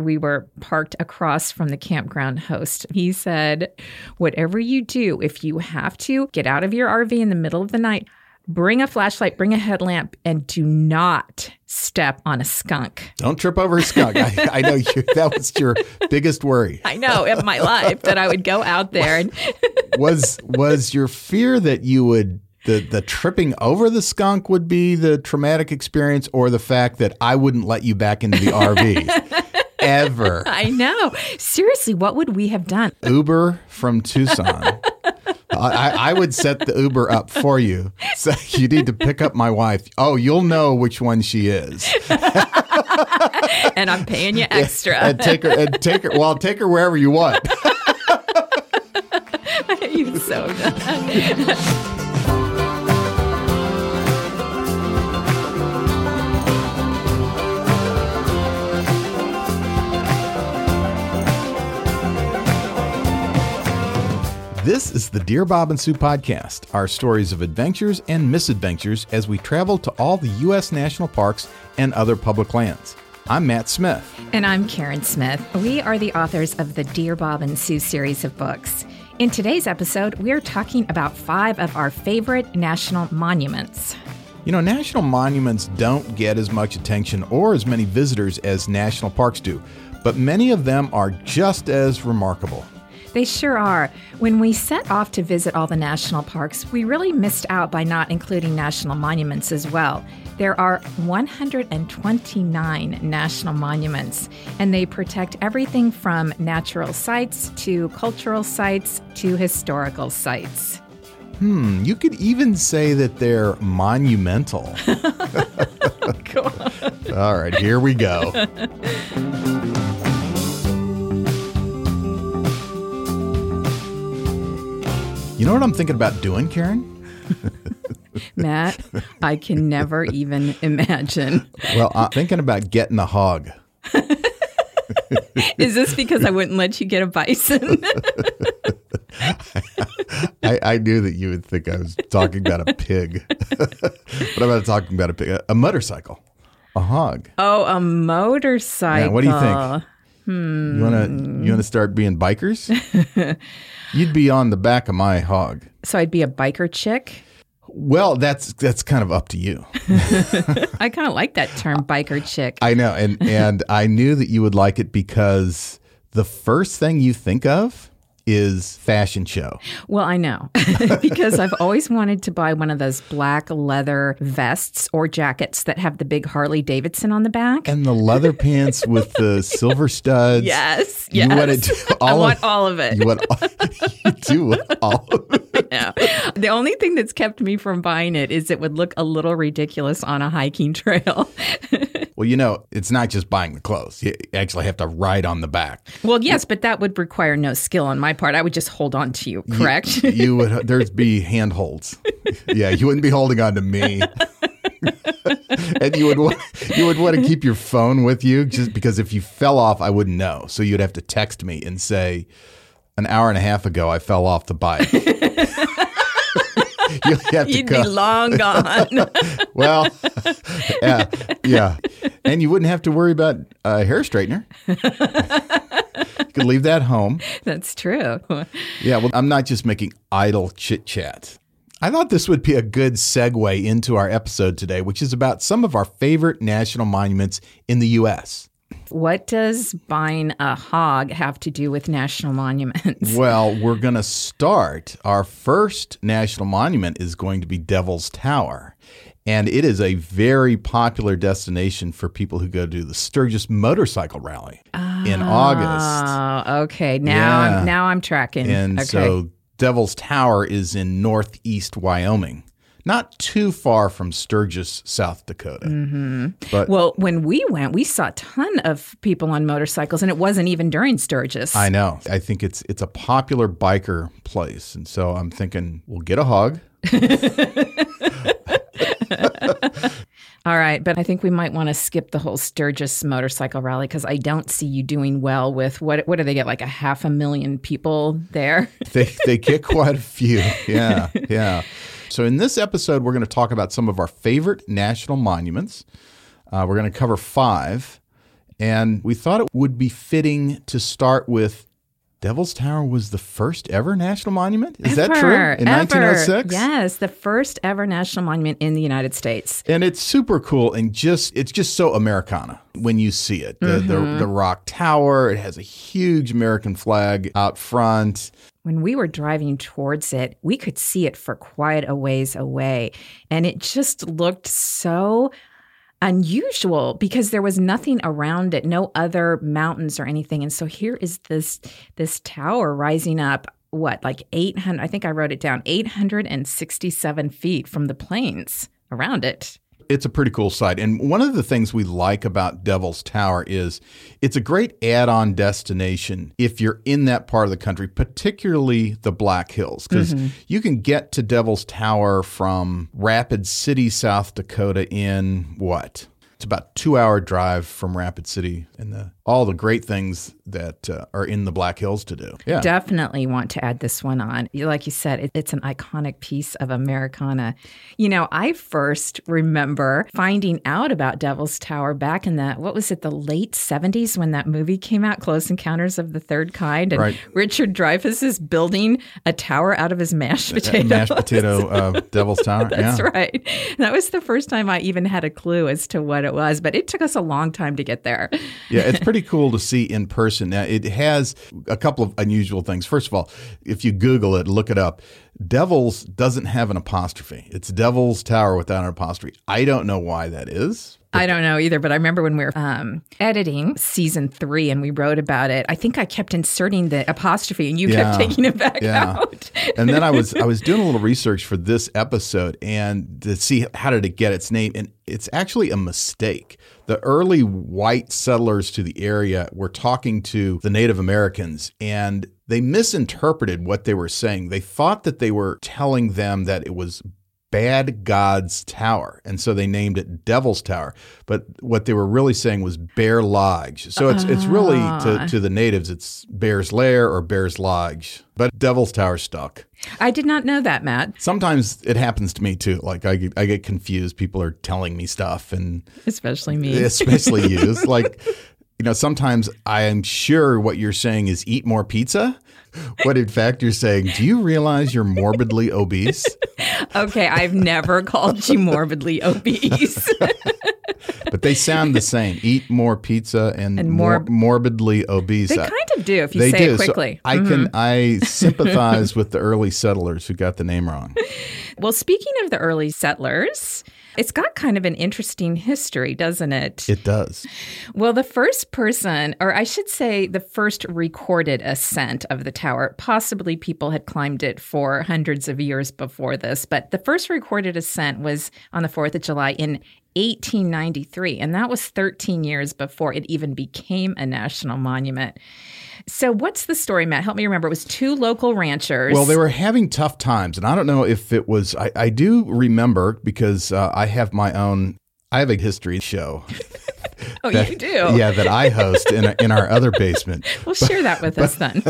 we were parked across from the campground host. He said, Whatever you do, if you have to, get out of your RV in the middle of the night, bring a flashlight, bring a headlamp, and do not step on a skunk. Don't trip over a skunk. I, I know you, that was your biggest worry. I know in my life that I would go out there and was was your fear that you would the the tripping over the skunk would be the traumatic experience or the fact that I wouldn't let you back into the RV ever. I know. Seriously, what would we have done? Uber from Tucson. I, I would set the Uber up for you. So you need to pick up my wife. Oh, you'll know which one she is. and I'm paying you extra. and take her and take her well, take her wherever you want. You're so done. This is the Dear Bob and Sue podcast, our stories of adventures and misadventures as we travel to all the U.S. national parks and other public lands. I'm Matt Smith. And I'm Karen Smith. We are the authors of the Dear Bob and Sue series of books. In today's episode, we're talking about five of our favorite national monuments. You know, national monuments don't get as much attention or as many visitors as national parks do, but many of them are just as remarkable. They sure are. When we set off to visit all the national parks, we really missed out by not including national monuments as well. There are 129 national monuments, and they protect everything from natural sites to cultural sites to historical sites. Hmm, you could even say that they're monumental. All right, here we go. You know what I'm thinking about doing, Karen? Matt, I can never even imagine. Well, I'm thinking about getting a hog. Is this because I wouldn't let you get a bison? I, I, knew that you would think I was talking about a pig, but I'm not talking about a pig. A, a motorcycle, a hog. Oh, a motorcycle. Yeah, what do you think? Hmm. You want to you want to start being bikers? You'd be on the back of my hog. So I'd be a biker chick. Well, that's that's kind of up to you. I kind of like that term, biker chick. I know, and and I knew that you would like it because the first thing you think of is fashion show. Well, I know because I've always wanted to buy one of those black leather vests or jackets that have the big Harley Davidson on the back and the leather pants with the silver studs. Yes, yes. You want it all I want of, all of it. You want all, you do want all of it. No. The only thing that's kept me from buying it is it would look a little ridiculous on a hiking trail. Well, you know, it's not just buying the clothes. You actually have to ride on the back. Well, yes, but that would require no skill on my part. I would just hold on to you, correct? You, you would there'd be handholds. yeah, you wouldn't be holding on to me. and you would want, you would want to keep your phone with you just because if you fell off, I wouldn't know. So you'd have to text me and say, "An hour and a half ago, I fell off the bike." you have to You'd be long gone. well, yeah, yeah, and you wouldn't have to worry about a hair straightener. you could leave that home. That's true. Yeah, well, I'm not just making idle chit chat. I thought this would be a good segue into our episode today, which is about some of our favorite national monuments in the U.S. What does buying a hog have to do with national monuments? Well, we're going to start. Our first national monument is going to be Devil's Tower. And it is a very popular destination for people who go to the Sturgis Motorcycle Rally oh, in August. Oh, okay, now yeah. I'm, now I'm tracking. And okay. so Devil's Tower is in northeast Wyoming not too far from Sturgis, South Dakota. Mm-hmm. But well, when we went, we saw a ton of people on motorcycles, and it wasn't even during Sturgis. I know. I think it's it's a popular biker place, and so I'm thinking we'll get a hug. All right, but I think we might want to skip the whole Sturgis motorcycle rally because I don't see you doing well with what what do they get like a half a million people there? they they get quite a few. Yeah, yeah. So, in this episode, we're going to talk about some of our favorite national monuments. Uh, we're going to cover five. And we thought it would be fitting to start with Devil's Tower was the first ever national monument. Is that true? In ever. 1906? Yes, the first ever national monument in the United States. And it's super cool and just it's just so Americana when you see it. The, the mm-hmm. the rock tower, it has a huge American flag out front. When we were driving towards it, we could see it for quite a ways away. And it just looked so unusual because there was nothing around it, no other mountains or anything. And so here is this this tower rising up what like 800 I think I wrote it down 867 feet from the plains around it. It's a pretty cool site. And one of the things we like about Devil's Tower is it's a great add on destination if you're in that part of the country, particularly the Black Hills, because mm-hmm. you can get to Devil's Tower from Rapid City, South Dakota in what? It's about two hour drive from Rapid City in the, all the great things that uh, are in the Black Hills to do. Yeah. Definitely want to add this one on. Like you said, it, it's an iconic piece of Americana. You know, I first remember finding out about Devil's Tower back in the, what was it, the late 70s when that movie came out, Close Encounters of the Third Kind. And Right. Richard Dreyfuss is building a tower out of his mashed potato. Mashed potato uh, Devil's Tower. That's yeah. right. That was the first time I even had a clue as to what it was, but it took us a long time to get there. yeah, it's pretty cool to see in person. Now, it has a couple of unusual things. First of all, if you Google it, look it up. Devils doesn't have an apostrophe. It's Devil's Tower without an apostrophe. I don't know why that is. I don't know either, but I remember when we were um, editing season three and we wrote about it. I think I kept inserting the apostrophe and you Yeah. kept taking it back Yeah. out. and then I was I was doing a little research for this episode and to see how did it get its name and it's actually a mistake. The early white settlers to the area were talking to the Native Americans and they misinterpreted what they were saying. They thought that they were telling them that it was Bad God's Tower. And so they named it Devil's Tower. But what they were really saying was Bear Lodge. So it's it's really to, ah. to the natives, it's Bear's Lair or Bear's Lodge. But Devil's Tower stuck. I did not know that, Matt, Sometimes it happens to me too. Like I get, I get confused. People are telling me stuff and especially me. especially you. It's like, you know, sometimes I am sure what you're saying is eat more pizza. What in fact you're saying, do you realize you're morbidly obese? Okay, I've never called you morbidly obese. But they sound the same. Eat more pizza and, And more, more- morbidly obese. they kind of do if you they say do. it So quickly. I can mm-hmm. I sympathize with the early settlers who got the name wrong. well, speaking of the early settlers, it's got kind of an interesting history, doesn't it? It does. Well, the first person, or I should say, the first recorded ascent of the tower, possibly people had climbed it for hundreds of years before this, but the first recorded ascent was on the 4th of July in 1893, and that was 13 years before it even became a national monument. So, what's the story, Matt? Help me remember. It was two local ranchers. Well, they were having tough times, and I don't know if it was. I, I do remember because uh, I have my own. I have a history show. oh, that- you do? Yeah, that I host in in our other basement. Well, share that with us then.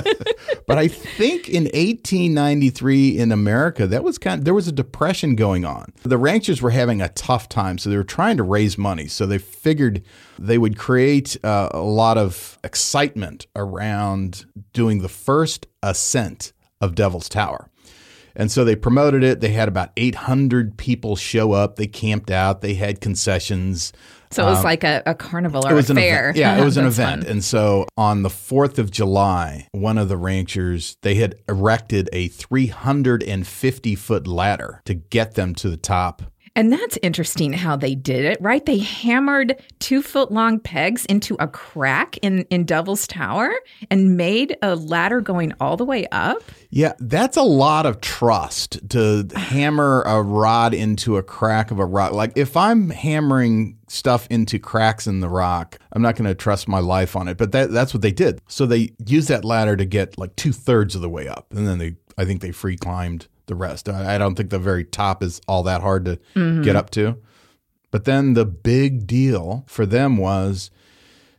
But I think in 1893 in America, that was kind. there was a depression going on. The ranchers were having a tough time, so they were trying to raise money. So they figured they would create uh, a lot of excitement around doing the first ascent of Devil's Tower. And so they promoted it. They had about 800 people show up. They camped out. They had concessions. So it was like a, a carnival or Um, It was a fair. event. Yeah, it was an event. fun. And so on the 4th of July, one of the ranchers, they had erected a 350 foot ladder to get them to the top. And that's interesting how they did it, right? They hammered two foot long pegs into a crack in, in Devil's Tower and made a ladder going all the way up. Yeah, that's a lot of trust to hammer a rod into a crack of a rock. Like if I'm hammering stuff into cracks in the rock, I'm not going to trust my life on it. But that, that's what they did. So they used that ladder to get like two thirds of the way up, and then they, I think they free climbed the rest. I, I don't think the very top is all that hard to mm-hmm. get up to. But then the big deal for them was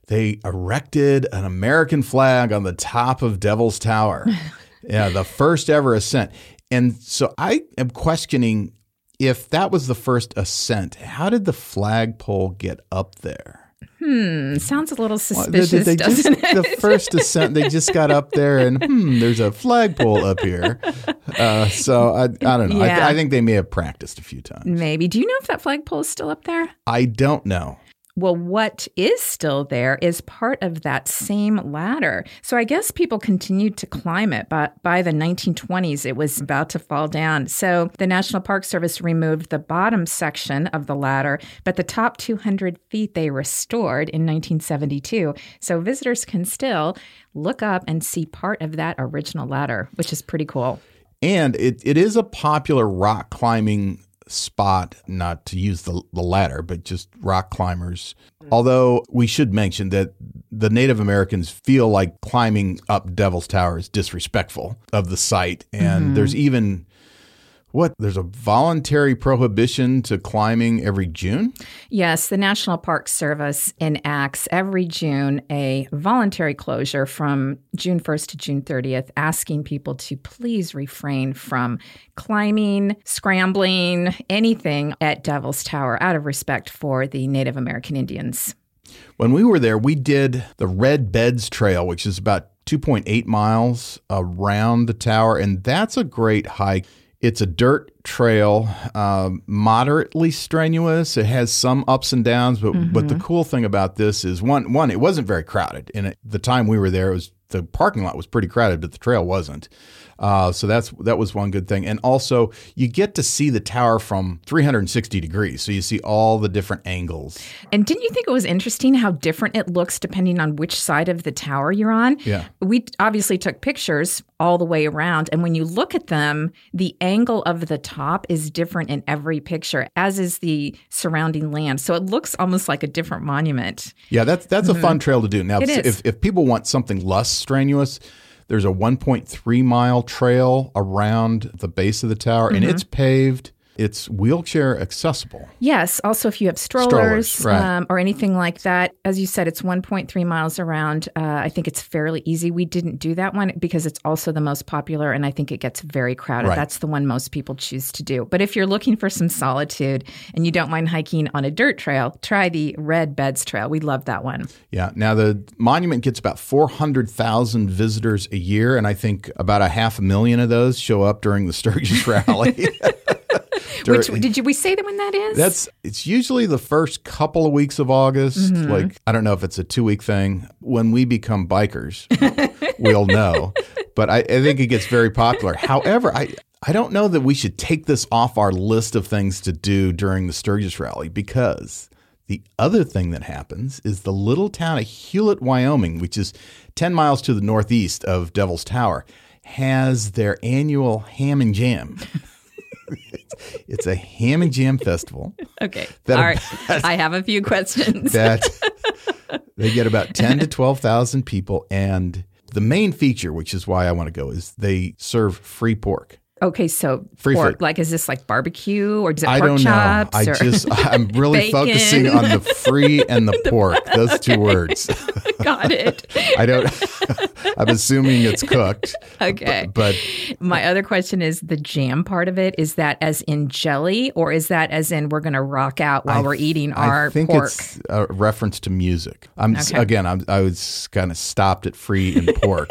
they erected an American flag on the top of Devil's Tower. yeah, the first ever ascent. And so I am questioning if that was the first ascent, how did the flagpole get up there? Hmm, sounds a little Well, they- suspicious, they doesn't just, it? The first ascent, they just got up there, and hmm, there's a flagpole up here. Uh, so I, I don't know. I, Yeah. I think they may have practiced a few times. Maybe. Do you know if that flagpole is still up there? I don't know. Well, what is still there is part of that same ladder. So I guess people continued to climb it, but by the 1920s, it was about to fall down. So the National Park Service removed the bottom section of the ladder, but the top 200 feet they restored in 1972. So visitors can still look up and see part of that original ladder, which is pretty cool. And it, it is a popular rock climbing spot, not to use the, the ladder, but just rock climbers. Although we should mention that the Native Americans feel like climbing up Devil's Tower is disrespectful of the site. And mm-hmm. there's even what? There's a voluntary prohibition to climbing every June? Yes, the National Park Service enacts every June a voluntary closure from June 1st to June 30th, asking people to please refrain from climbing, scrambling, anything at Devil's Tower out of respect for the Native American Indians. When we were there, we did the Red Beds Trail, which is about 2.8 miles around the tower, and that's a great hike. It's a dirt trail, um, moderately strenuous. It has some ups and downs, but but the cool thing about this is one one it wasn't very crowded. And at the time we were there, it was the parking lot was pretty crowded, but the trail wasn't. Uh, so that's that was one good thing. And also, you get to see the tower from 360 degrees, so you see all the different angles. And didn't you think it was interesting how different it looks depending on which side of the tower you're on? Yeah. We obviously took pictures all the way around. And when you look at them, the angle of the top is different in every picture, as is the surrounding land. So it looks almost like a different monument. Yeah, that's that's a fun trail to do. Now, is. if if people want something less strenuous, there's a 1.3 mile trail around the base of the tower, and mm-hmm. it's paved. It's wheelchair accessible. Yes. Also, if you have strollers, Strollers, right. um, or anything like that, as you said, it's 1.3 miles around. Uh, I think it's fairly easy. We didn't do that one because it's also the most popular, and I think it gets very crowded. Right. That's the one most people choose to do. But if you're looking for some solitude and you don't mind hiking on a dirt trail, try the Red Beds Trail. We love that one. Yeah. Now the monument gets about 400,000 visitors a year, and I think about a half a million of those show up during the Sturgis Rally. Which did you we say that when that is? That's it's usually the first couple of weeks of August. Mm-hmm. Like I don't know if it's a two week thing. When we become bikers, we'll know. But I, I think it gets very popular. However, I I don't know that we should take this off our list of things to do during the Sturgis rally because the other thing that happens is the little town of Hulett, Wyoming, which is 10 miles to the northeast of Devil's Tower, has their annual ham and jam. It's a ham and jam festival okay. All right. I have a few questions. that they get about 10 to 12,000 people and the main feature which is why I want to go is they serve free pork. Okay, so Free pork, food. like is this like barbecue or is it I pork don't know. chops? I or- just I'm really focusing on the free and the pork. Those two words. got it. I don't I'm assuming it's cooked. Okay. But My other question is the jam part of it. Is that as in jelly or is that as in we're going to rock out while I we're eating I our think pork? it's a reference to music. I'm Okay. again. I'm, I was kind of stopped at free and pork,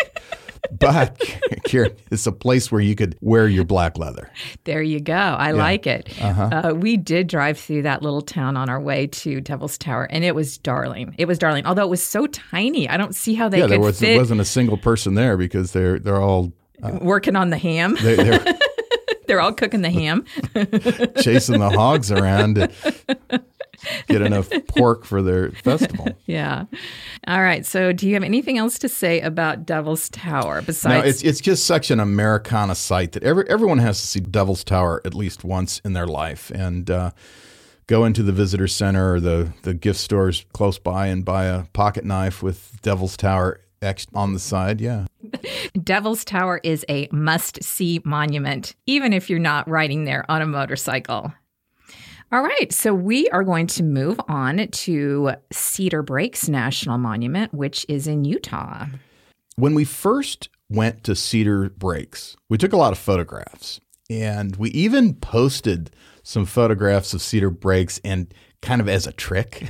but Karen, it's a place where you could wear your black leather. There you go. I like it. Uh-huh. Uh, we did drive through that little town on our way to Devil's Tower, and it was darling. It was darling. Although it was so tiny, I don't see how they yeah, could there was fit wasn't a single person there because they're they're all working on the ham. they, they're They're all cooking the ham. chasing the hogs around get enough pork for their festival. Yeah. All right. So, do you have anything else to say about Devil's Tower besides? No, it's it's just such an Americana site that every everyone has to see Devil's Tower at least once in their life, and uh, go into the visitor center or the the gift stores close by and buy a pocket knife with Devil's Tower on the side. Yeah, Devil's Tower is a must see monument, even if you're not riding there on a motorcycle. All right, so we are going to move on to Cedar Breaks National Monument, which is in Utah. when we first went to Cedar Breaks, we took a lot of photographs, and we even posted some photographs of Cedar Breaks and kind of as a trick.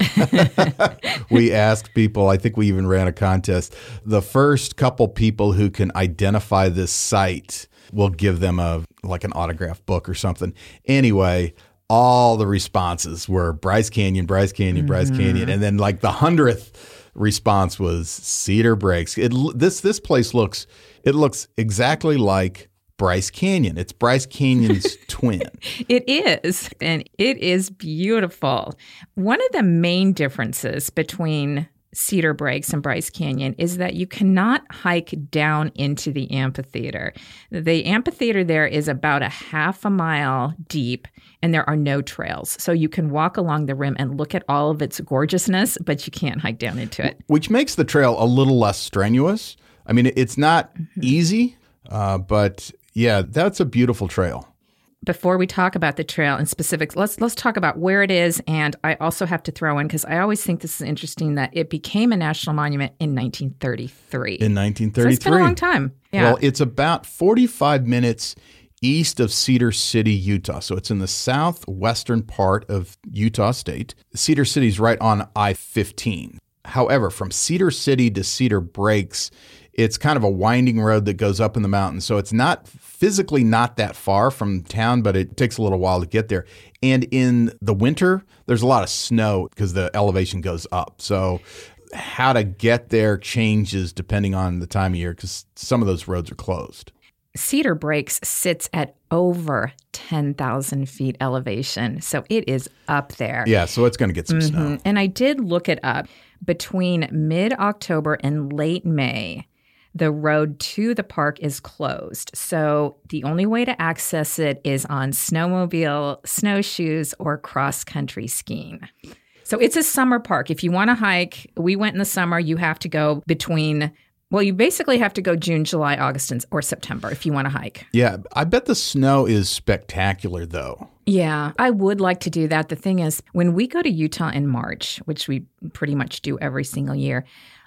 we asked people, I think we even ran a contest. The first couple people who can identify this site will give them a like an autograph book or something. Anyway, all the responses were Bryce Canyon, Bryce Canyon, Bryce Mm-hmm. Canyon, and then like the hundredth response was Cedar Breaks. It this this place looks it looks exactly like Bryce Canyon. It's Bryce Canyon's twin. It is, and it is beautiful. One of the main differences between Cedar Breaks and Bryce Canyon is that you cannot hike down into the amphitheater. The amphitheater there is about a half a mile deep, and there are no trails. So you can walk along the rim and look at all of its gorgeousness, but you can't hike down into it. which makes the trail a little less strenuous. I mean, it's not Mm-hmm. easy, uh, but yeah, that's a beautiful trail. Before we talk about the trail in specifics, let's let's talk about where it is. And I also have to throw in because I always think this is interesting that it became a national monument in 1933. In so 1933. it's been a long time. Yeah. Well, it's about 45 minutes east of Cedar City, Utah. So it's in the southwestern part of Utah State. Cedar City's right on I 15. However, from Cedar City to Cedar Breaks, it's kind of a winding road that goes up in the mountains. So it's not physically not that far from town, but it takes a little while to get there. And in the winter, there's a lot of snow because the elevation goes up. So how to get there changes depending on the time of year because some of those roads are closed. Cedar Breaks sits at over 10,000 feet elevation. So it is up there. Yeah, so it's going to get some snow. Mhm. And I did look it up. Between mid October and late May, the road to the park is closed. So the only way to access it is on snowmobile, snowshoes, or cross country skiing. So it's a summer park. If you want to hike, we went in the summer, you have to go between, well, you basically have to go June, July, August, and, or September if you want to hike. Yeah, I bet the snow is spectacular though. Yeah, I would like to do that. The thing is, when we go to Utah in March, which we pretty much do every single year,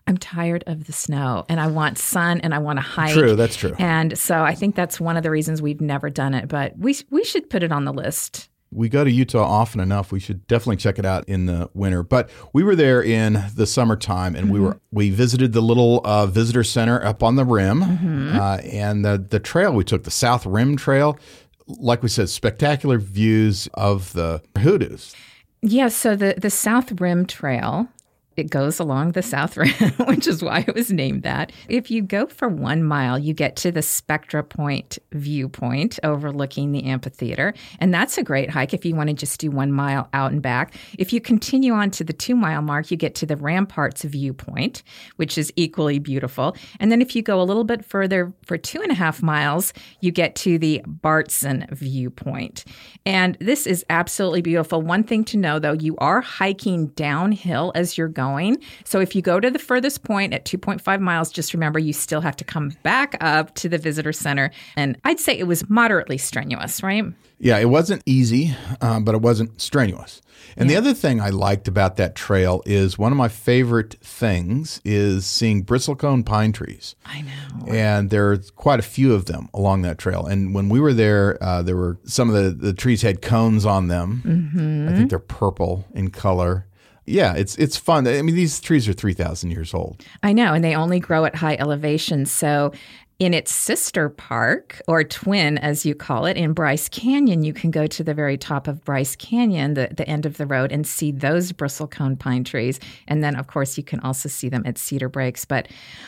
I'm tired of the snow and I want sun and I want to hike. True, that's true. And so I think that's one of the reasons we've never done it, but we we should put it on the list. We go to Utah often enough. We should definitely check it out in the winter. But we were there in the summertime, and we were we visited the little uh, visitor center up on the rim, uh, and the the trail we took, the South Rim Trail. Like we said, spectacular views of the hoodoos. Yeah, so the the South Rim Trail it goes along the South Rim, which is why it was named that. If you go for one mile, you get to the Spectra Point viewpoint overlooking the amphitheater. And that's a great hike if you want to just do one mile out and back. If you continue on to the two mile mark, you get to the Ramparts viewpoint, which is equally beautiful. And then if you go a little bit further for two and a half miles, you get to the Bartson viewpoint. And this is absolutely beautiful. One thing to know though, you are hiking downhill as you're going. So if you go to the furthest point at 2.5 miles, just remember you still have to come back up to the visitor center. And I'd say it was moderately strenuous, right? Yeah, it wasn't easy, um, but it wasn't strenuous. And the other thing I liked about that trail is one of my favorite things is seeing bristlecone pine trees. I know. and there are quite a few of them along that trail. And when we were there, uh, there were some of the, the trees had cones on them. I think they're purple in color. Yeah, it's it's fun. I mean, these trees are three thousand years old. I know, and they only grow at high elevations. So, in its sister park, or twin as you call it, in Bryce Canyon, you can go to the very top of Bryce Canyon, the, the end of the road, and see those bristlecone pine trees. And then, of course, you can also see them at Cedar Breaks. But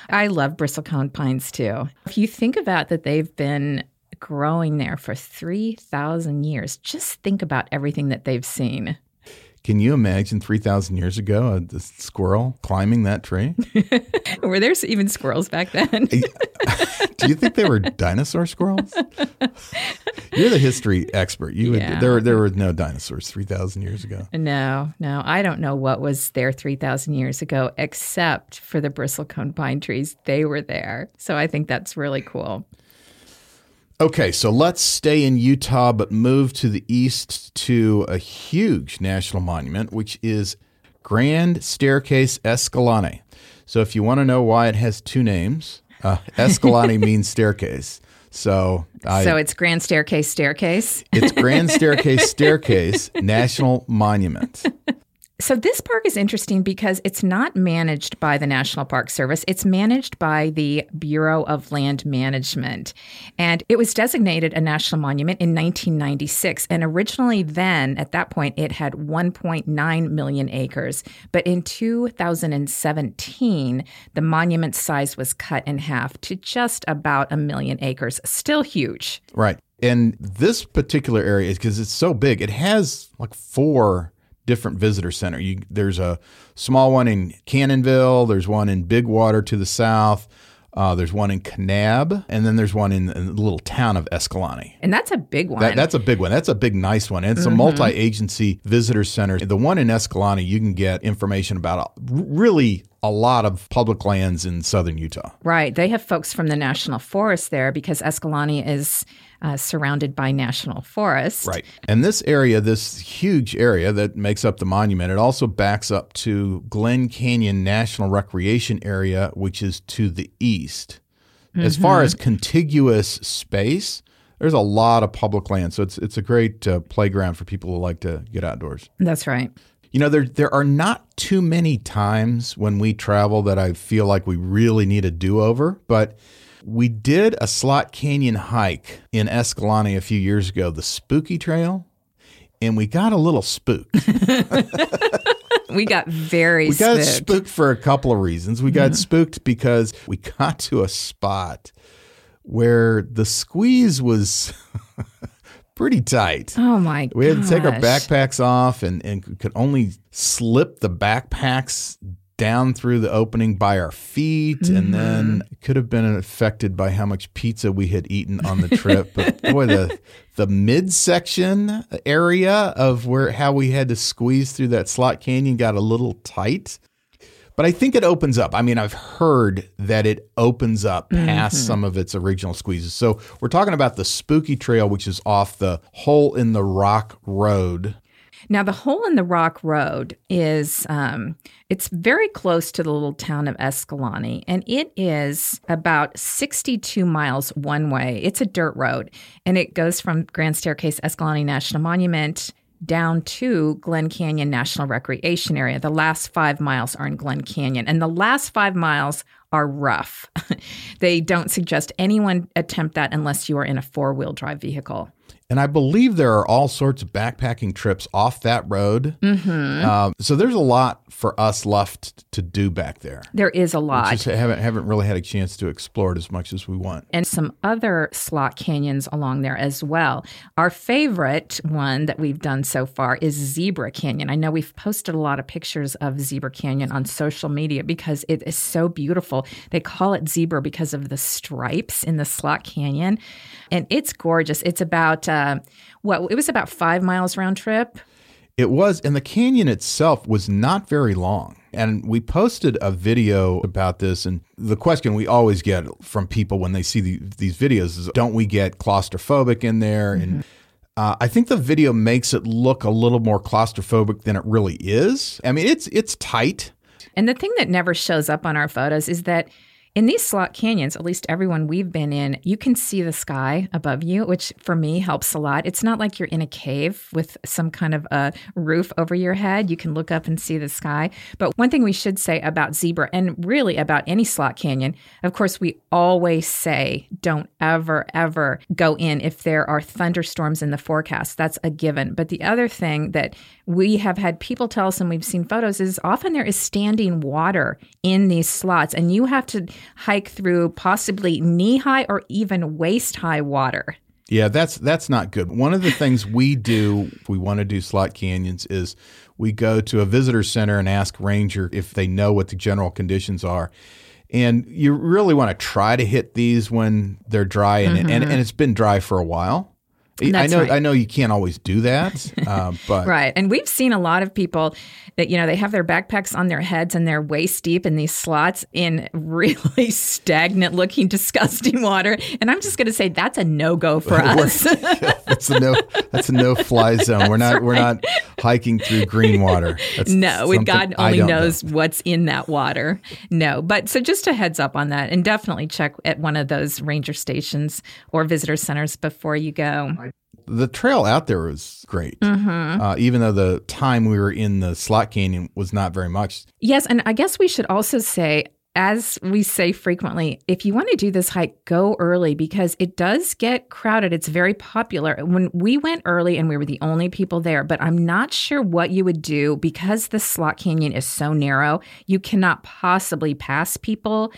I love bristlecone pines too. If you think about that, they've been growing there for 3,000 years. Just think about everything that they've seen. Can you imagine three thousand years ago a, squirrel climbing that tree? Were there even squirrels back then? Do you think they were dinosaur squirrels? You're the history expert. You Yeah. would, there there were no dinosaurs three thousand years ago. No, no, I don't know what was there 3,000 years ago, except for the bristlecone pine trees. They were there. So I think that's really cool. Okay, so let's stay in Utah, but move to the east to a huge national monument, which is Grand Staircase Escalante. So, if you want to know why it has two names, uh, Escalante means staircase. So, I, so it's Grand Staircase Staircase. it's Grand Staircase Staircase National Monument. So, this park is interesting because it's not managed by the National Park Service. It's managed by the Bureau of Land Management. And it was designated a national monument in 1996. And originally, then, at that point, it had 1.9 million acres. But in 2017, the monument size was cut in half to just about a million acres. Still huge. Right. And this particular area is because it's so big, it has like four different visitor center. You, there's a small one in Cannonville. There's one in Big Water to the south. Uh, there's one in Kanab, and then there's one in, in, the little town of Escalante. And that's a big one. That, that's a big one. That's a big, nice one. And it's mm-hmm. a multi agency visitor center. The one in Escalante, you can get information about really a lot of public lands in southern Utah. Right. They have folks from the National Forest there because Escalante is uh, surrounded by national forest. Right. And this area, this huge area that makes up the monument, it also backs up to Glen Canyon National Recreation Area, which is to the east. Mm-hmm. As far as contiguous space, there's a lot of public land. So it's it's a great uh, playground for people who like to get outdoors. That's right. You know, there there are not too many times when we travel that I feel like we really need a do over, but we did a Slot Canyon hike in Escalante a few years ago, the Spooky Trail, and we got a little spooked. we got very we got spooked. spooked for a couple of reasons. We got mm-hmm. spooked because we got to a spot where the squeeze was pretty tight. Oh my We had to take our backpacks off and, and could only slip the backpacks down through the opening by our feet, mm-hmm. and then it could have been affected by how much pizza we had eaten on the trip. but boy, the the midsection area of where how we had to squeeze through that slot canyon got a little tight. But I think it opens up. I mean, I've heard that it opens up past mm-hmm. some of its original squeezes. So we're talking about the Spooky Trail, which is off the Hole in the Rock Road now, the hole in the rock road is um, it's very close to the little town of Escalante, and it is about 62 miles one way. It's a dirt road, and it goes from Grand Staircase Escalante National Monument down to Glen Canyon National Recreation Area. The last five miles are in Glen Canyon, and the last five miles are rough. they don't suggest anyone attempt that unless you are in a four wheel drive vehicle. And I believe there are all sorts of backpacking trips off that road. Mm-hmm. Uh, so there's a lot for us left to do back there. There is a lot. We just haven't haven't really had a chance to explore it as much as we want. And some other slot canyons along there as well. Our favorite one that we've done so far is Zebra Canyon. I know we've posted a lot of pictures of Zebra Canyon on social media because it is so beautiful. They call it zebra because of the stripes in the slot canyon, and it's gorgeous. It's about uh, what it was about five miles round trip. It was, and the canyon itself was not very long. And we posted a video about this. And the question we always get from people when they see the, these videos is don't we get claustrophobic in there? Mm-hmm. And uh, I think the video makes it look a little more claustrophobic than it really is. I mean, it's it's tight. And the thing that never shows up on our photos is that in these slot canyons, at least everyone we've been in, you can see the sky above you, which for me helps a lot. It's not like you're in a cave with some kind of a roof over your head. You can look up and see the sky. But one thing we should say about Zebra and really about any slot canyon, of course, we always say don't ever, ever go in if there are thunderstorms in the forecast. That's a given. But the other thing that we have had people tell us and we've seen photos is often there is standing water in these slots and you have to hike through possibly knee high or even waist high water. Yeah, that's that's not good. One of the things we do if we want to do slot canyons is we go to a visitor center and ask ranger if they know what the general conditions are. And you really want to try to hit these when they're dry and, mm-hmm. and, and it's been dry for a while. I know right. I know you can't always do that, uh, but right. And we've seen a lot of people that you know they have their backpacks on their heads and they're waist deep in these slots in really stagnant looking, disgusting water. And I'm just going to say that's a no go for us. that's a no. That's a no fly zone. That's we're not. Right. We're not hiking through green water. That's no, God only knows know. what's in that water. No, but so just a heads up on that, and definitely check at one of those ranger stations or visitor centers before you go. The trail out there was great, uh, even though the time we were in the slot canyon was not very much. Yes, and I guess we should also say, as we say frequently, if you want to do this hike, go early because it does get crowded. It's very popular. When we went early and we were the only people there, but I'm not sure what you would do because the slot canyon is so narrow, you cannot possibly pass people.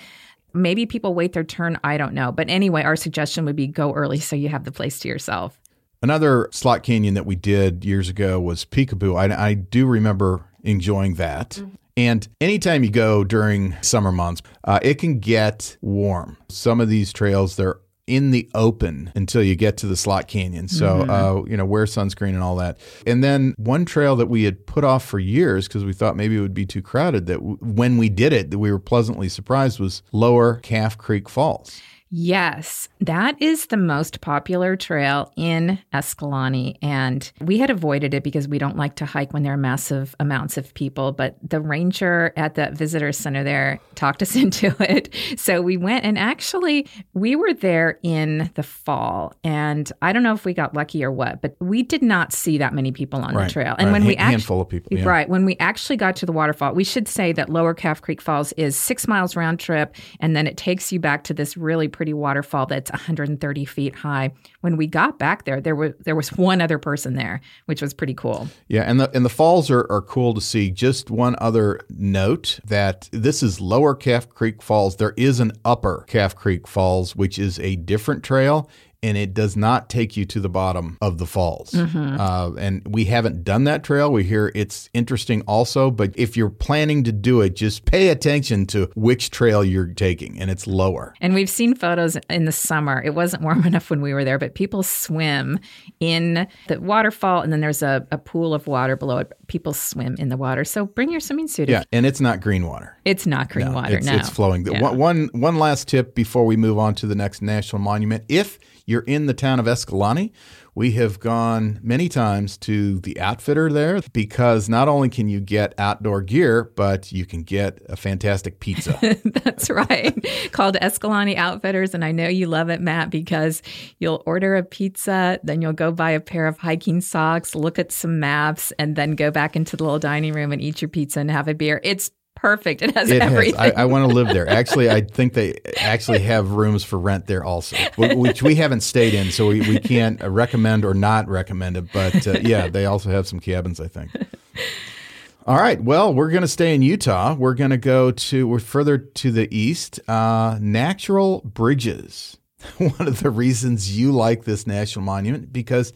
Maybe people wait their turn. I don't know. But anyway, our suggestion would be go early so you have the place to yourself. Another slot canyon that we did years ago was Peekaboo. I, I do remember enjoying that. And anytime you go during summer months, uh, it can get warm. Some of these trails, they're in the open until you get to the slot canyon. So, uh, you know, wear sunscreen and all that. And then one trail that we had put off for years because we thought maybe it would be too crowded that w- when we did it, that we were pleasantly surprised was Lower Calf Creek Falls. Yes, that is the most popular trail in Escalante. And we had avoided it because we don't like to hike when there are massive amounts of people. But the ranger at the visitor center there talked us into it. So we went and actually we were there in the fall. And I don't know if we got lucky or what, but we did not see that many people on Right, the trail. And right. when we actually handful of people, yeah. Right. When we actually got to the waterfall, we should say that Lower Calf Creek Falls is six miles round trip, and then it takes you back to this really pretty waterfall that's 130 feet high. When we got back there, there was there was one other person there, which was pretty cool. Yeah, and the and the falls are, are cool to see. Just one other note that this is Lower Calf Creek Falls. There is an Upper Calf Creek Falls, which is a different trail. And it does not take you to the bottom of the falls. Uh, and we haven't done that trail. We hear it's interesting also. But if you're planning to do it, just pay attention to which trail you're taking, and it's lower. And we've seen photos in the summer. It wasn't warm enough when we were there, but people swim in the waterfall, and then there's a, a pool of water below it. People swim in the water. So bring your swimming suit. Yeah, and it's not green water. It's not green water. It's, no. it's flowing. Yeah. One, one, one last tip before we move on to the next national monument. If you're in the town of Escalante, we have gone many times to the outfitter there because not only can you get outdoor gear, but you can get a fantastic pizza. That's right. Called Escalante Outfitters. And I know you love it, Matt, because you'll order a pizza, then you'll go buy a pair of hiking socks, look at some maps, and then go back into the little dining room and eat your pizza and have a beer. It's perfect. It has It has. I, I want to live there. Actually, I think they actually have rooms for rent there also, which we haven't stayed in, so we, we can't recommend or not recommend it. But uh, yeah, they also have some cabins, I think. All right. Well, we're going to stay in Utah. We're going to go to we're further to the east. Uh, natural bridges. One of the reasons you like this national monument because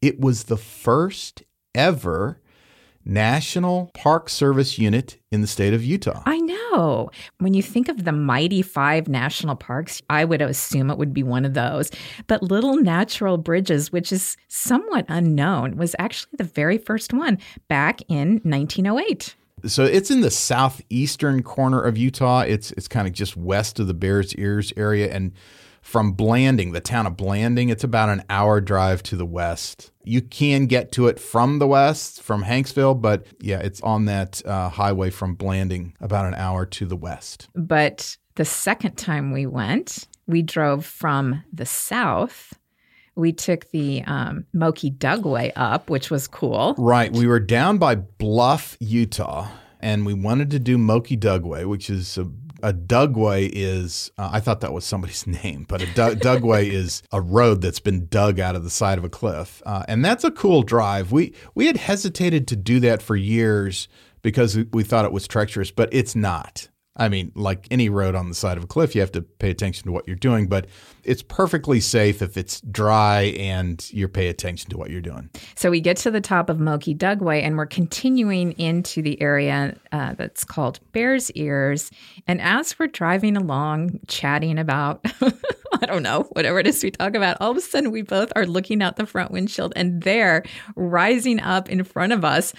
it was the first ever National Park Service unit in the state of Utah. I know. When you think of the mighty five national parks, I would assume it would be one of those. But Little Natural Bridges, which is somewhat unknown, was actually the very first one back in 1908. So it's in the southeastern corner of Utah. It's it's kind of just west of the Bears Ears area, and from Blanding, the town of Blanding, it's about an hour drive to the west. You can get to it from the west, from Hanksville, but yeah, it's on that uh, highway from Blanding, about an hour to the west. But the second time we went, we drove from the south. We took the um, Moki Dugway up, which was cool. Right, we were down by Bluff, Utah, and we wanted to do Moki Dugway, which is a a Dugway is, uh, I thought that was somebody's name, but a Dug- Dugway is a road that's been dug out of the side of a cliff. Uh, and that's a cool drive. We, we had hesitated to do that for years because we thought it was treacherous, but it's not. I mean, like any road on the side of a cliff, you have to pay attention to what you're doing, but it's perfectly safe if it's dry and you pay attention to what you're doing. So we get to the top of Moki Dugway and we're continuing into the area uh, that's called Bears Ears. And as we're driving along, chatting about, I don't know, whatever it is we talk about, all of a sudden we both are looking out the front windshield and there, rising up in front of us,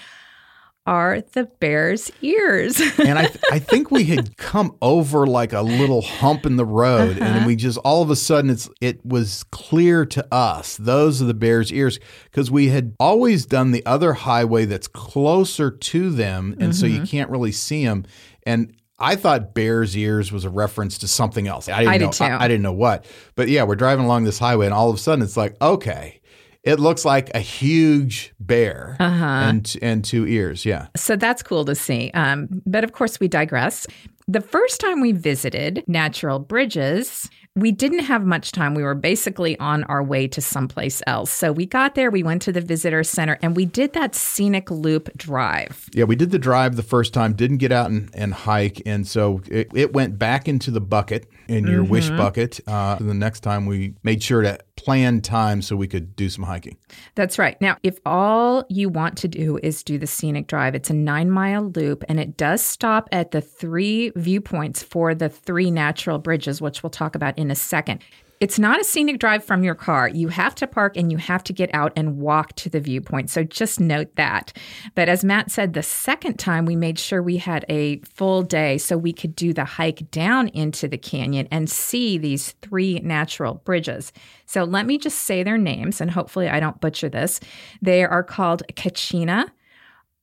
are the bear's ears. and I, th- I think we had come over like a little hump in the road, and uh-huh. we just all of a sudden it's it was clear to us those are the bear's ears because we had always done the other highway that's closer to them, and so you mm-hmm. can't really see them. And I thought bear's ears was a reference to something else. I didn't I know. did. I, I didn't know what, but yeah, we're driving along this highway, and all of a sudden it's like okay. It looks like a huge bear Uh-huh. and and two ears. Yeah. So that's cool to see. Um, but of course, we digress. The first time we visited Natural Bridges, we didn't have much time. We were basically on our way to someplace else. So we got there, we went to the visitor center, and we did that scenic loop drive. Yeah, we did the drive the first time, didn't get out and, and hike. And so it, it went back into the bucket, in your wish bucket. Uh, the next time we made sure to plan time so we could do some hiking. That's right. Now, if all you want to do is do the scenic drive, it's a nine mile loop and it does stop at the three viewpoints for the three natural bridges, which we'll talk about in a second. It's not a scenic drive from your car. You have to park and you have to get out and walk to the viewpoint. So just note that. But as Matt said, the second time we made sure we had a full day so we could do the hike down into the canyon and see these three natural bridges. So let me just say their names and hopefully I don't butcher this. They are called Kachina,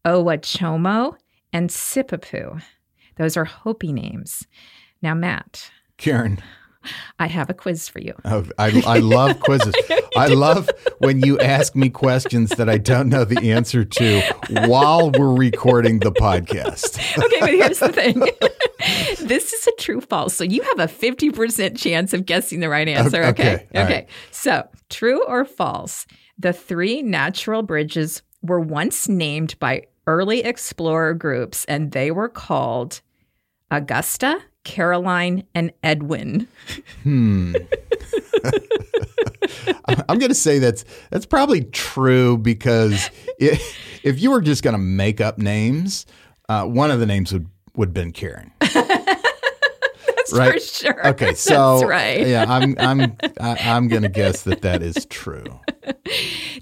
Owachomo, and Sipapu. Those are Hopi names. Now, Matt, Karen, I have a quiz for you. oh, I, I love quizzes. I love when you ask me questions that I don't know the answer to while we're recording the podcast. okay, but here's the thing. this is a true false. So you have a 50% chance of guessing the right answer. Okay, Okay. Okay. right. So true or false? The three natural bridges were once named by early explorer groups and they were called Augusta, Caroline, and Edwin. Hmm. I'm going to say that's that's probably true because if, if you were just going to make up names, uh, one of the names would would have been Karen. That's Right. for sure. Okay, so That's right. yeah, I'm I'm I, I'm going to guess that that is true.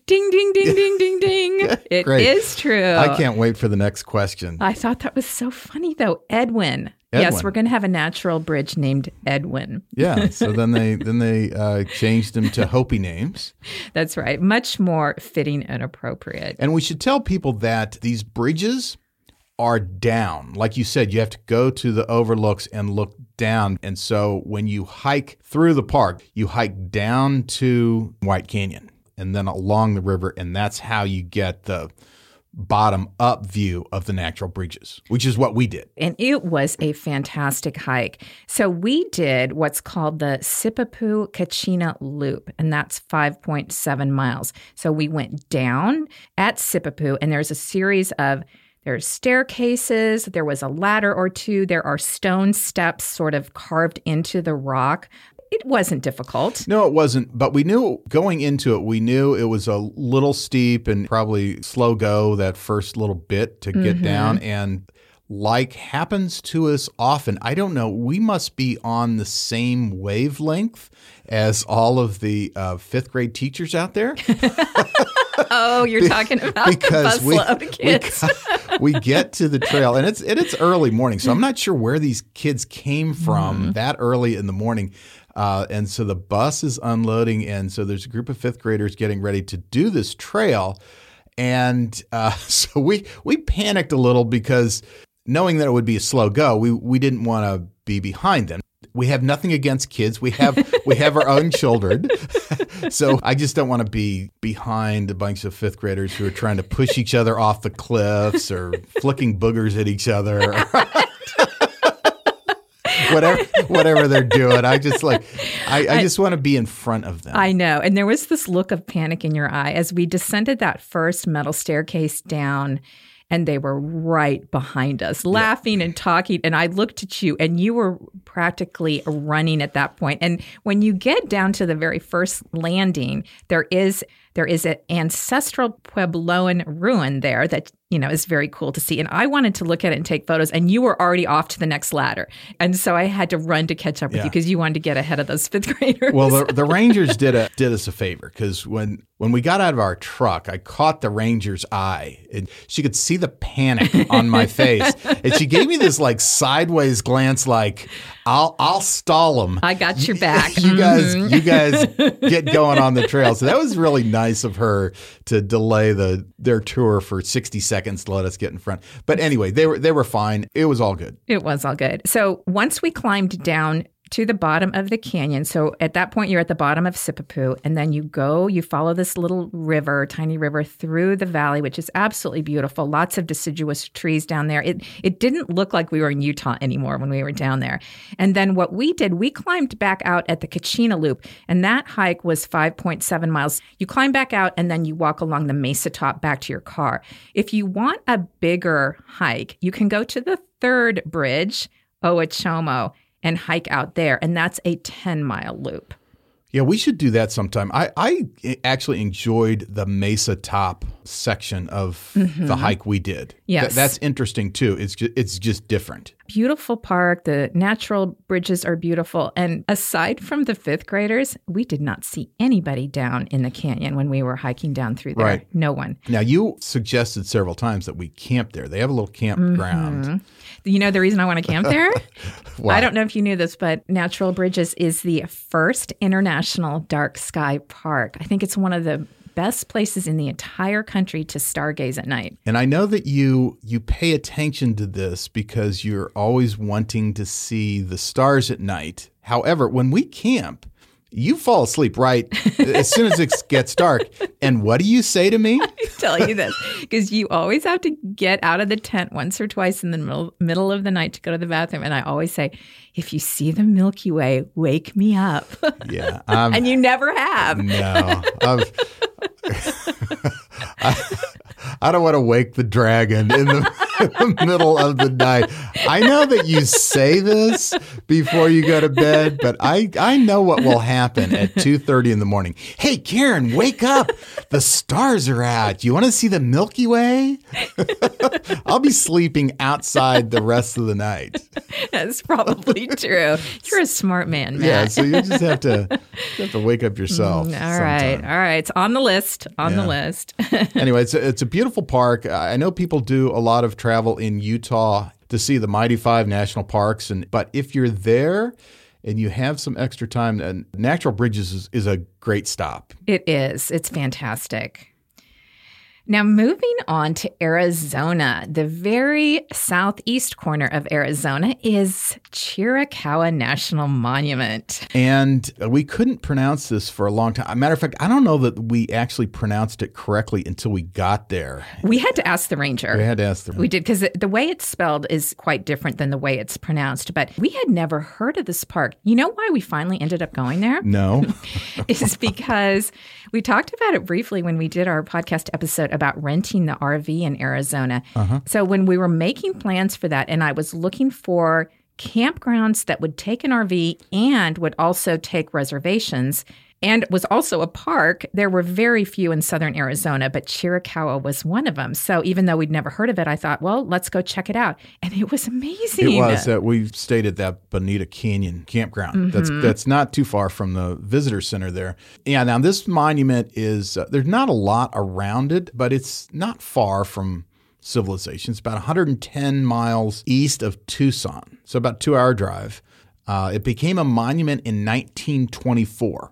Ding, ding, ding, ding, ding, ding. It is Great. true. I can't wait for the next question. I thought that was so funny, though. Edwin. Yes, we're going to have a natural bridge named Edwin. Yeah, so then they then they uh, changed them to Hopi names. That's right. Much more fitting and appropriate. And we should tell people that these bridges are down. Like you said, you have to go to the overlooks and look down. And so when you hike through the park, you hike down to White Canyon and then along the river. And that's how you get the bottom up view of the natural bridges, which is what we did. And it was a fantastic hike. So we did what's called the Sipapu Kachina Loop, and that's 5.7 miles. So we went down at Sipapu, and there's a series of there's staircases, there was a ladder or two, there are stone steps sort of carved into the rock. It wasn't difficult. No, it wasn't. But we knew going into it, we knew it was a little steep and probably slow go that first little bit to get down. And like happens to us often, I don't know, we must be on the same wavelength as all of the uh, fifth grade teachers out there. Oh, you're talking about the because we, we, kids. got- we get to the trail and it's and it's early morning so i'm not sure where these kids came from Mm-hmm. that early in the morning uh, and so the bus is unloading and so there's a group of fifth graders getting ready to do this trail and uh, so we we panicked a little because knowing that it would be a slow go we we didn't want to be behind them we have nothing against kids. We have we have our own children. so I just don't want to be behind a bunch of fifth graders who are trying to push each other off the cliffs or flicking boogers at each other. whatever whatever they're doing. I just like I, I just want to be in front of them. I know. And there was this look of panic in your eye as we descended that first metal staircase down. And they were right behind us, laughing and talking. And I looked at you, and you were practically running at that point. And when you get down to the very first landing, there is there is an ancestral Puebloan ruin there that you know is very cool to see. And I wanted to look at it and take photos, and you were already off to the next ladder. And so I had to run to catch up with Yeah. you because you wanted to get ahead of those fifth graders. Well, the, the Rangers did a did us a favor because when when we got out of our truck, I caught the Ranger's eye, and she could see the panic on my face, and she gave me this like sideways glance, like I'll I'll stall them. I got your back. you guys, mm-hmm. you guys get going on the trail. So that was really nice of her to delay the their tour for sixty seconds to let us get in front. But anyway, they were they were fine. It was all good. It was all good. So once we climbed down to the bottom of the canyon. So at that point, you're at the bottom of Sipapu, and then you go, you follow this little river, tiny river, through the valley, which is absolutely beautiful. Lots of deciduous trees down there. It it didn't look like we were in Utah anymore when we were down there. And then what we did, we climbed back out at the Kachina Loop, and that hike was 5.7 miles. You climb back out, and then you walk along the mesa top back to your car. If you want a bigger hike, you can go to the third bridge, Owachomo and hike out there. And that's a 10 mile loop. Yeah, we should do that sometime. I, I actually enjoyed the Mesa Top section of mm-hmm. the hike we did. Yes. Th- that's interesting too. It's just, it's just different. Beautiful park. The natural bridges are beautiful. And aside from the fifth graders, we did not see anybody down in the canyon when we were hiking down through there. Right. No one. Now, you suggested several times that we camp there. They have a little campground. Mm-hmm. You know the reason I want to camp there? I don't know if you knew this, but Natural Bridges is the first international dark sky park. I think it's one of the best places in the entire country to stargaze at night. And I know that you you pay attention to this because you're always wanting to see the stars at night. However, when we camp, you fall asleep right as soon as it gets dark. And what do you say to me? I tell you this because you always have to get out of the tent once or twice in the middle, middle of the night to go to the bathroom. And I always say, if you see the Milky Way, wake me up. Yeah. Um, and you never have. No. I, I don't want to wake the dragon in the, in the, middle of the night. I know that you say this before you go to bed, but I, I know what will happen at 2.30 in the morning. Hey, Karen, wake up. The stars are out. You want to see the Milky Way? I'll be sleeping outside the rest of the night. That's probably true. You're a smart man, Matt. Yeah, so you just have to, have to wake up yourself. Mm, all right, all right. It's on the list. On yeah. the list. anyway, it's a, it's a beautiful park. I know people do a lot of travel in Utah to see the Mighty Five national parks, and but if you're there and you have some extra time, Natural Bridges is, is a great stop. It is. It's fantastic. Now, moving on to Arizona, the very southeast corner of Arizona is Chiricahua National Monument. And uh, we couldn't pronounce this for a long time. matter of fact, I don't know that we actually pronounced it correctly until we got there. We had to ask the ranger. We had to ask the ranger. We did, because the way it's spelled is quite different than the way it's pronounced. But we had never heard of this park. You know why we finally ended up going there? No. is because we talked about it briefly when we did our podcast episode about renting the RV in Arizona. Uh-huh. So when we were making plans for that, and I was looking for campgrounds that would take an RV and would also take reservations and was also a park. There were very few in southern Arizona, but Chiricahua was one of them. So even though we'd never heard of it, I thought, well, let's go check it out. And it was amazing. It was. that we stayed at that Bonita Canyon campground. Mm-hmm. That's that's not too far from the visitor center there. Yeah. Now this monument is uh, there's not a lot around it, but it's not far from civilization. It's about 110 miles east of Tucson, so about two hour drive. Uh, it became a monument in 1924.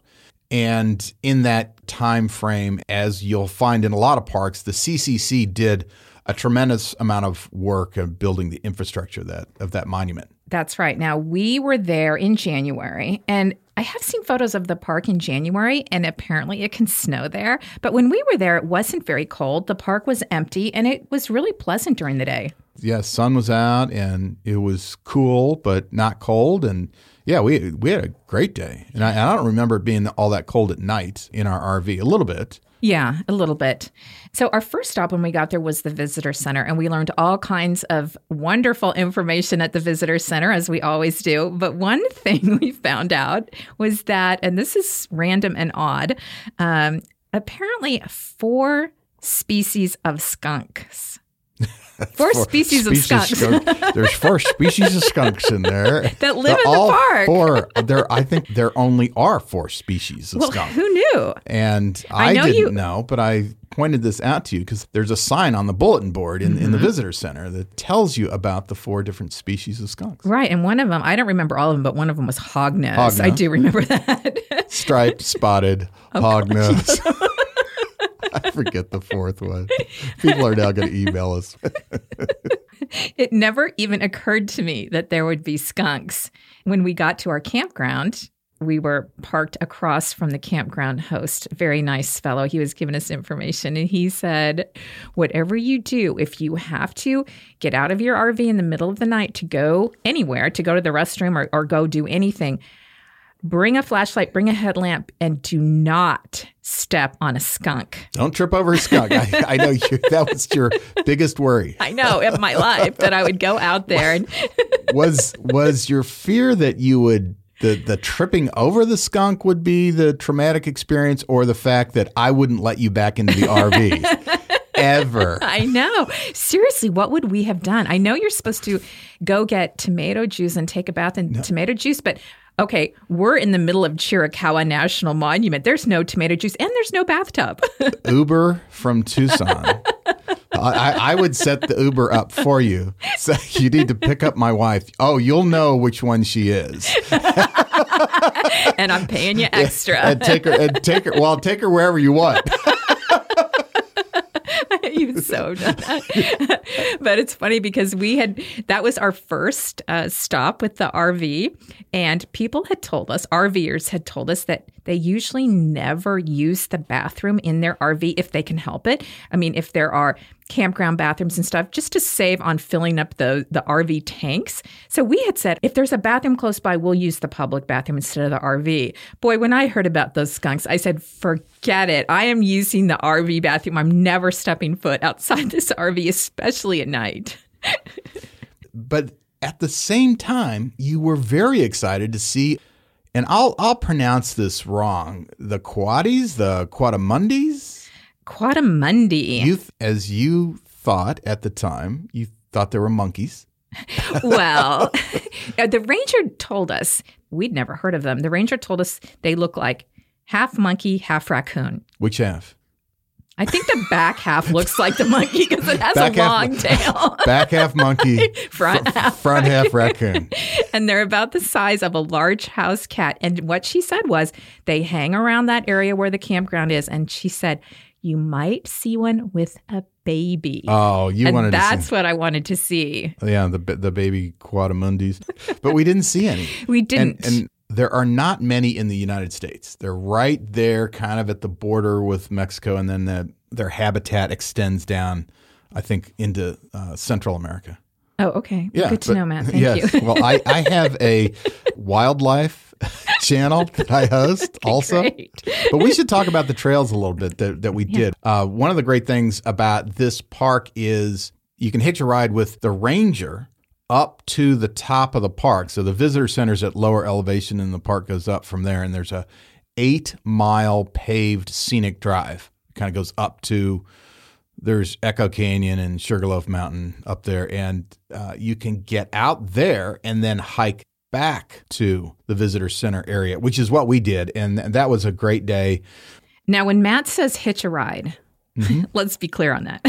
And in that time frame, as you'll find in a lot of parks, the CCC did a tremendous amount of work of building the infrastructure that of that monument. That's right. Now we were there in January, and I have seen photos of the park in January, and apparently it can snow there. But when we were there, it wasn't very cold. The park was empty, and it was really pleasant during the day. Yeah, sun was out, and it was cool, but not cold, and yeah, we we had a great day, and I, I, don't remember it being all that cold at night in our RV. A little bit. Yeah, a little bit. So our first stop when we got there was the visitor center, and we learned all kinds of wonderful information at the visitor center, as we always do. But one thing we found out was that, and this is random and odd, um, apparently four species of skunks Four, four species, species, of skunks. skunk. There's four species of skunks in there that live They're in the park. Four. There, I think there only are four species of well, skunk. Who knew? And I, I know didn't you... know, but I pointed this out to you because there's a sign on the bulletin board in, mm-hmm. in the mm-hmm. visitor center that tells you about the four different species of skunks. Right, and one of them, I don't remember all of them, but one of them was hognose. hognose. I do remember that. Striped, spotted, oh, hognose. I forget the fourth one. People are now going to email us. it never even occurred to me that there would be skunks. When we got to our campground, we were parked across from the campground host, very nice fellow. He was giving us information and he said, Whatever you do, if you have to get out of your RV in the middle of the night to go anywhere, to go to the restroom or, or go do anything, bring a flashlight, bring a headlamp, and do not step on a skunk. Don't trip over a skunk. I, I know you, that was your biggest worry. I know in my life that I would go out there and was was your fear that you would the the tripping over the skunk would be the traumatic experience, or the fact that I wouldn't let you back into the RV ever? I know. Seriously, what would we have done? I know you're supposed to go get tomato juice and take a bath in tomato juice, but okay, we're in the middle of Chiricahua National Monument. There's no tomato juice and there's no bathtub. Uber from Tucson. I, I would set the Uber up for you. So you need to pick up my wife. Oh, you'll know which one she is. and I'm paying you extra. and take her and take her. Well, take her wherever you want. So but it's funny because we had that was our first uh, stop with the RV, and people had told us, RVers had told us that they usually never use the bathroom in their RV if they can help it. I mean, if there are campground bathrooms and stuff, just to save on filling up the, the RV tanks. So we had said, if there's a bathroom close by, we'll use the public bathroom instead of the RV. Boy, when I heard about those skunks, I said, forget it. I am using the RV bathroom. I'm never stepping foot outside this RV, especially at night. but at the same time, you were very excited to see and I'll I'll pronounce this wrong. The Quaddies, the Quadamundis, Quadamundi. You, as you thought at the time, you thought they were monkeys. well, the ranger told us we'd never heard of them. The ranger told us they look like half monkey, half raccoon. Which half? I think the back half looks like the monkey because it has back a long tail. back half monkey, front half front half raccoon. and they're about the size of a large house cat. And what she said was they hang around that area where the campground is. And she said you might see one with a baby. Oh, you and wanted that's what I wanted to see. Yeah, the the baby quadamundis, but we didn't see any. we didn't. And, and there are not many in the United States. They're right there, kind of at the border with Mexico, and then the, their habitat extends down, I think, into uh, Central America. Oh, okay. Yeah, good to but, know, Matt. Thank yes. you. well, I, I have a wildlife channel that I host also. But we should talk about the trails a little bit that, that we yeah. did. Uh, one of the great things about this park is you can hitch a ride with the ranger up to the top of the park. So the visitor center is at lower elevation and the park goes up from there. And there's a eight mile paved scenic drive. It kind of goes up to there's Echo Canyon and Sugarloaf Mountain up there. And uh, you can get out there and then hike back to the visitor center area, which is what we did. And that was a great day. Now, when Matt says hitch a ride, Mm-hmm. Let's be clear on that.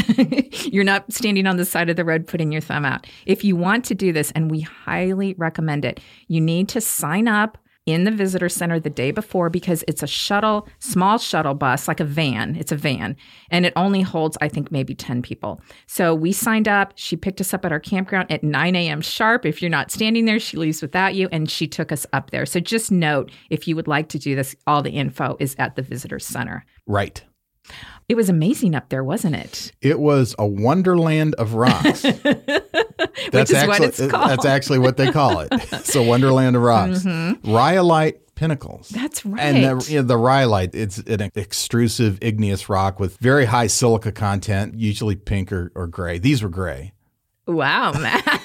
You're not standing on the side of the road putting your thumb out. If you want to do this, and we highly recommend it, you need to sign up in the visitor center the day before because it's a shuttle, small shuttle bus, like a van. It's a van, and it only holds, I think, maybe 10 people. So we signed up. She picked us up at our campground at 9 a.m. sharp. If you're not standing there, she leaves without you, and she took us up there. So just note if you would like to do this, all the info is at the visitor center. Right. It was amazing up there, wasn't it? It was a wonderland of rocks. that's Which is actually, what it's called. That's actually what they call it. it's a wonderland of rocks. Mm-hmm. Rhyolite pinnacles. That's right. And the, you know, the rhyolite, it's an extrusive igneous rock with very high silica content, usually pink or, or gray. These were gray. Wow, Matt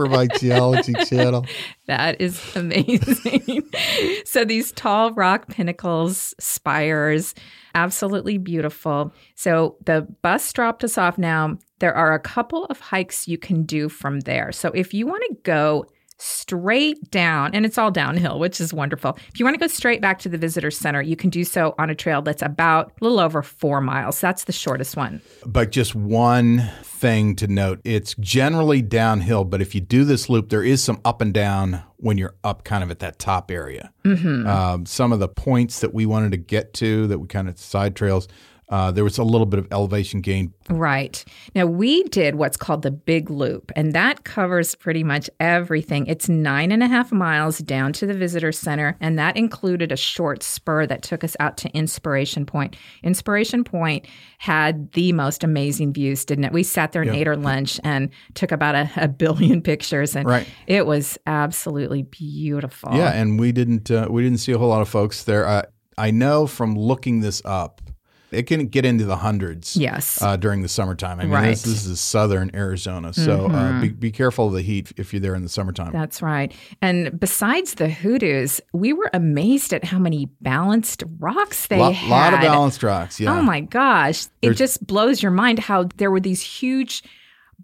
for my geology channel. That is amazing. so these tall rock pinnacles, spires, absolutely beautiful. So the bus dropped us off now. There are a couple of hikes you can do from there. So if you want to go straight down, and it's all downhill, which is wonderful. If you want to go straight back to the visitor center, you can do so on a trail that's about a little over four miles. That's the shortest one. But just one thing to note it's generally downhill, but if you do this loop, there is some up and down when you're up kind of at that top area. Mm-hmm. Um, some of the points that we wanted to get to that we kind of side trails uh, there was a little bit of elevation gain. Right. Now, we did what's called the Big Loop, and that covers pretty much everything. It's nine and a half miles down to the visitor center, and that included a short spur that took us out to Inspiration Point. Inspiration Point had the most amazing views, didn't it? We sat there and Yep. ate our lunch and took about a, a billion pictures, and Right. it was absolutely beautiful. Yeah, and we didn't uh, we didn't see a whole lot of folks there. Uh, I know from looking this up, it can get into the hundreds. Yes. Uh, during the summertime. I mean, Right. this, this is southern Arizona, so uh, be, be careful of the heat if you're there in the summertime. That's right. And besides the hoodoos, we were amazed at how many balanced rocks they lot, had. A lot of balanced rocks. Yeah. Oh my gosh. It just blows your mind how there were these huge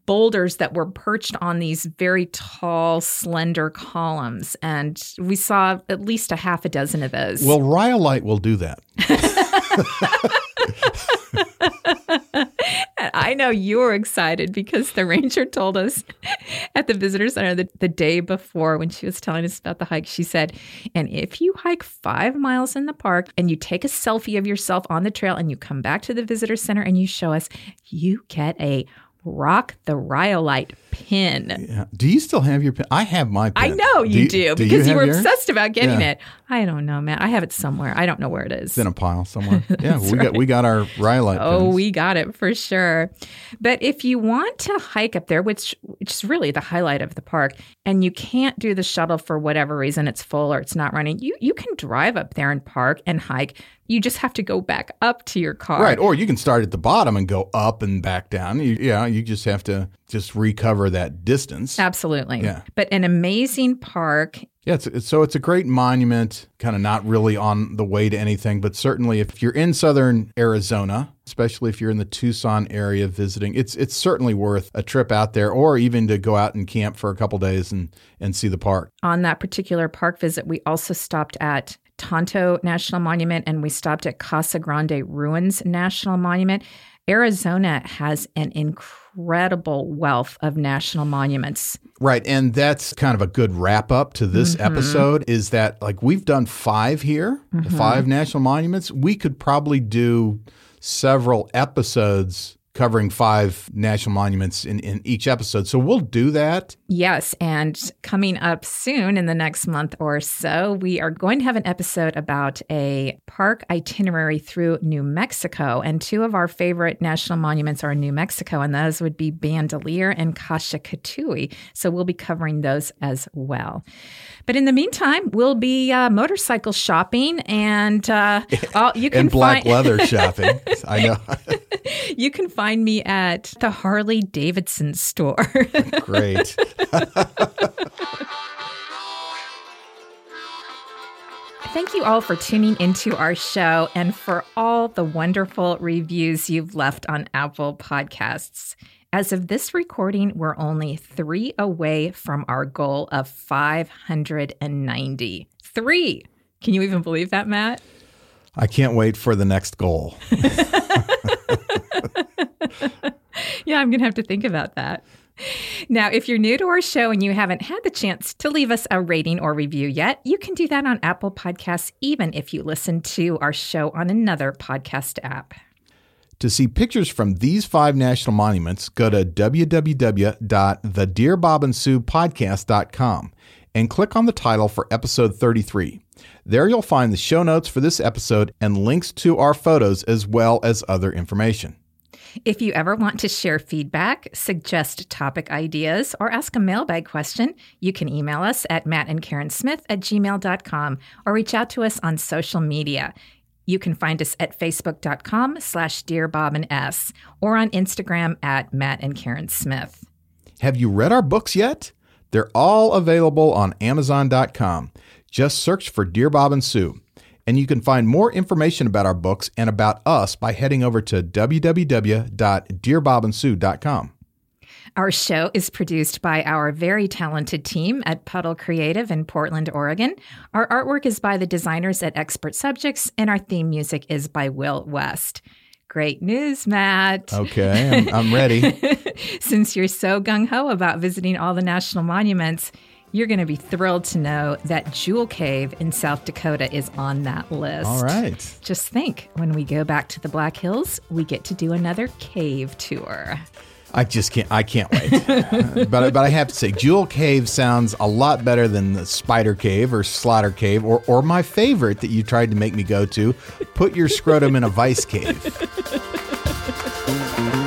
boulders that were perched on these very tall, slender columns. And we saw at least a half a dozen of those. Well, Rhyolite will do that. I know you're excited because the ranger told us at the visitor center the, the day before when she was telling us about the hike, she said, and if you hike five miles in the park and you take a selfie of yourself on the trail and you come back to the visitor center and you show us, you get a rock the rhyolite pin. Yeah. Do you still have your pin? I have my pen. I know you do, do because you, have were yours? obsessed about getting Yeah. it. I don't know, man. I have it somewhere. I don't know where it is. It's in a pile somewhere. Yeah, we got we got our Rhyolite Oh, pens. we got it for sure. But if you want to hike up there, which which is really the highlight of the park, and you can't do the shuttle for whatever reason, it's full or it's not running, you you can drive up there and park and hike. You just have to go back up to your car. Right, or you can start at the bottom and go up and back down. You, yeah, you just have to just recover that distance. Absolutely. Yeah. But an amazing park. Yeah, it's, it's, so it's a great monument, kind of not really on the way to anything, but certainly if you're in southern Arizona, especially if you're in the Tucson area visiting, it's it's certainly worth a trip out there, or even to go out and camp for a couple days and and see the park. On that particular park visit, we also stopped at Tonto National Monument and we stopped at Casa Grande Ruins National Monument. Arizona has an incredible wealth of national monuments. Right, and that's kind of a good wrap up to this Mm-hmm. episode. Is that like we've done five here, Mm-hmm. five national monuments. We could probably do several episodes covering five national monuments in, in each episode. So we'll do that. Yes, and coming up soon in the next month or so, we are going to have an episode about a park itinerary through New Mexico. And two of our favorite national monuments are in New Mexico, and those would be Bandelier and Kasha-Katuwe. So we'll be covering those as well. But in the meantime, we'll be uh, motorcycle shopping, and uh, all, you can And black find leather shopping. I know. you can find me at the Harley Davidson store. Great. Thank you all for tuning into our show and for all the wonderful reviews you've left on Apple Podcasts. As of this recording, we're only three away from our goal of 590. Three! Can you even believe that, Matt? I can't wait for the next goal. Yeah, I'm going to have to think about that. Now, if you're new to our show and you haven't had the chance to leave us a rating or review yet, you can do that on Apple Podcasts, even if you listen to our show on another podcast app. To see pictures from these five national monuments, go to www.thedearbobandsuepodcast.com and click on the title for episode 33. There you'll find the show notes for this episode and links to our photos as well as other information. If you ever want to share feedback, suggest topic ideas, or ask a mailbag question, you can email us at mattandkarensmith at gmail.com or reach out to us on social media. You can find us at facebook.com slash Dear Bob and S or on Instagram at Matt and Karen Smith. Have you read our books yet? They're all available on Amazon.com. Just search for Dear Bob and Sue. And you can find more information about our books and about us by heading over to www.dearbobandsue.com. Our show is produced by our very talented team at Puddle Creative in Portland, Oregon. Our artwork is by the designers at Expert Subjects, and our theme music is by Will West. Great news, Matt. Okay, I'm, I'm ready. Since you're so gung ho about visiting all the national monuments, you're going to be thrilled to know that Jewel Cave in South Dakota is on that list. All right. Just think when we go back to the Black Hills, we get to do another cave tour. I just can't. I can't wait. but but I have to say, Jewel Cave sounds a lot better than the Spider Cave or Slaughter Cave or or my favorite that you tried to make me go to. Put your scrotum in a vice cave.